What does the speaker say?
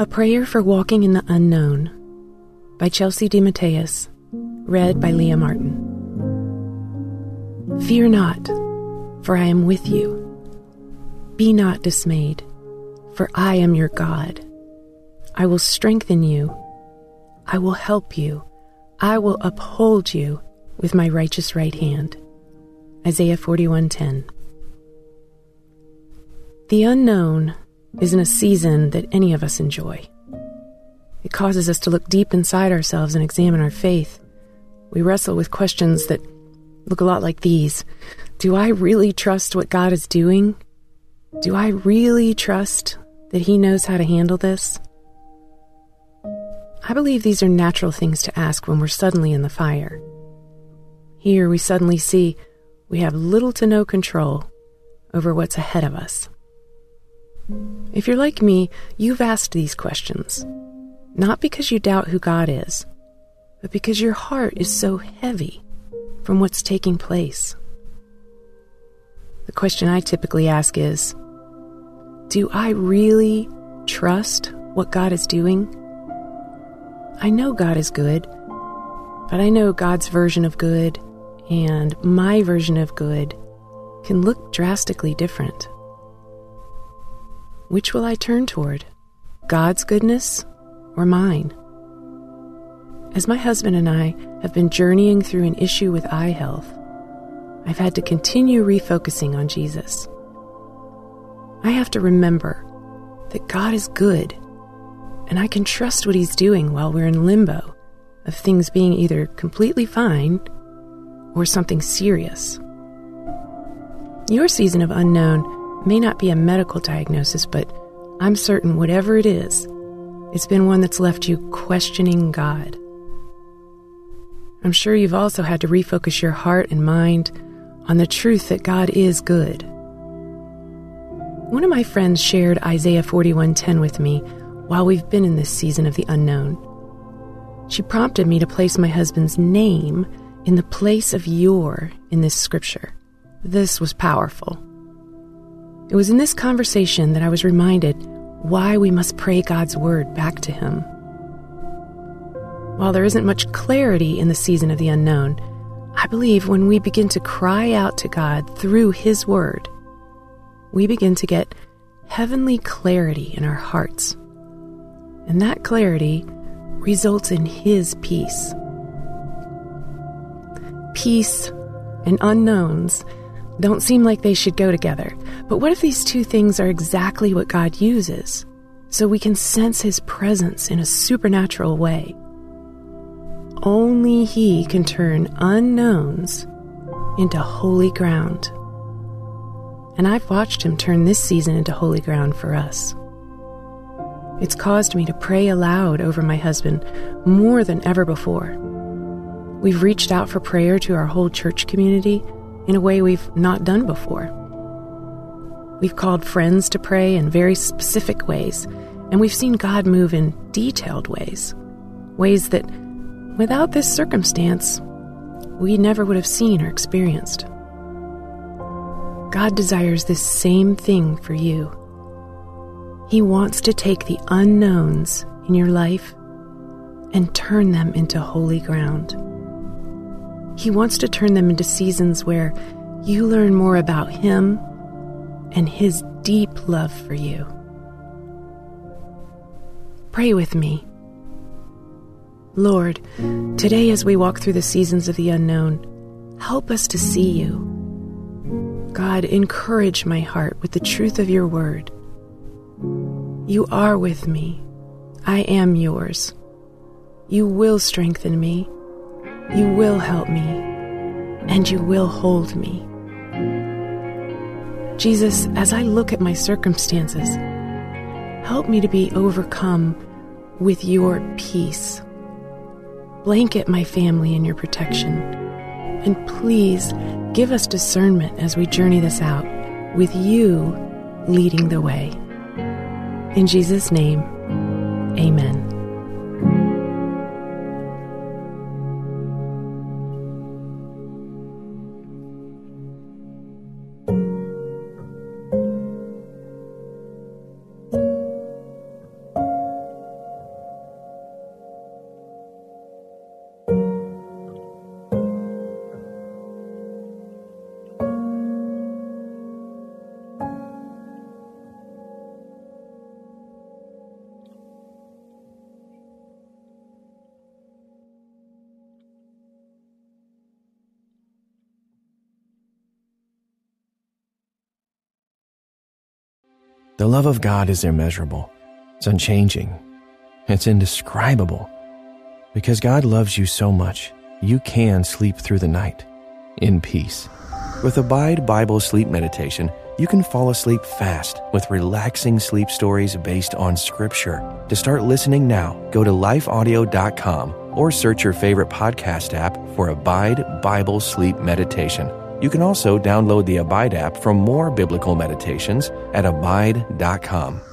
A Prayer for Walking in the Unknown by Chelsea DeMatteis, read by Leah Martin. Fear not, for I am with you. Be not dismayed, for I am your God. I will strengthen you. I will help you. I will uphold you with my righteous right hand. Isaiah 41:10. The unknown isn't a season that any of us enjoy. It causes us to look deep inside ourselves and examine our faith. We wrestle with questions that look a lot like these Do I really trust what God is doing? Do I really trust that He knows how to handle this? I believe these are natural things to ask when we're suddenly in the fire. Here we suddenly see we have little to no control over what's ahead of us. If you're like me, you've asked these questions, not because you doubt who God is, but because your heart is so heavy from what's taking place. The question I typically ask is Do I really trust what God is doing? I know God is good, but I know God's version of good and my version of good can look drastically different. Which will I turn toward? God's goodness or mine? As my husband and I have been journeying through an issue with eye health, I've had to continue refocusing on Jesus. I have to remember that God is good, and I can trust what He's doing while we're in limbo of things being either completely fine or something serious. Your season of unknown may not be a medical diagnosis, but I'm certain whatever it is, it's been one that's left you questioning God. I'm sure you've also had to refocus your heart and mind on the truth that God is good. One of my friends shared Isaiah 41:10 with me while we've been in this season of the unknown. She prompted me to place my husband's name in the place of your in this scripture. This was powerful. It was in this conversation that I was reminded why we must pray God's word back to Him. While there isn't much clarity in the season of the unknown, I believe when we begin to cry out to God through His word, we begin to get heavenly clarity in our hearts. And that clarity results in His peace. Peace and unknowns don't seem like they should go together. But what if these two things are exactly what God uses? So we can sense His presence in a supernatural way. Only He can turn unknowns into holy ground. And I've watched Him turn this season into holy ground for us. It's caused me to pray aloud over my husband more than ever before. We've reached out for prayer to our whole church community in a way we've not done before. We've called friends to pray in very specific ways, and we've seen God move in detailed ways, ways that without this circumstance, we never would have seen or experienced. God desires this same thing for you. He wants to take the unknowns in your life and turn them into holy ground. He wants to turn them into seasons where you learn more about Him and His deep love for you. Pray with me. Lord, today as we walk through the seasons of the unknown, help us to see you. God, encourage my heart with the truth of your word. You are with me. I am yours. You will strengthen me. You will help me, and you will hold me. Jesus, as I look at my circumstances, help me to be overcome with your peace. Blanket my family in your protection. And please give us discernment as we journey this out, with you leading the way. In Jesus' name, amen. The love of God is immeasurable, it's unchanging, it's indescribable. Because God loves you so much, you can sleep through the night in peace. With Abide Bible Sleep Meditation, you can fall asleep fast with relaxing sleep stories based on Scripture. To start listening now, go to lifeaudio.com or search your favorite podcast app for Abide Bible Sleep Meditation. You can also download the Abide app for more biblical meditations at abide.com.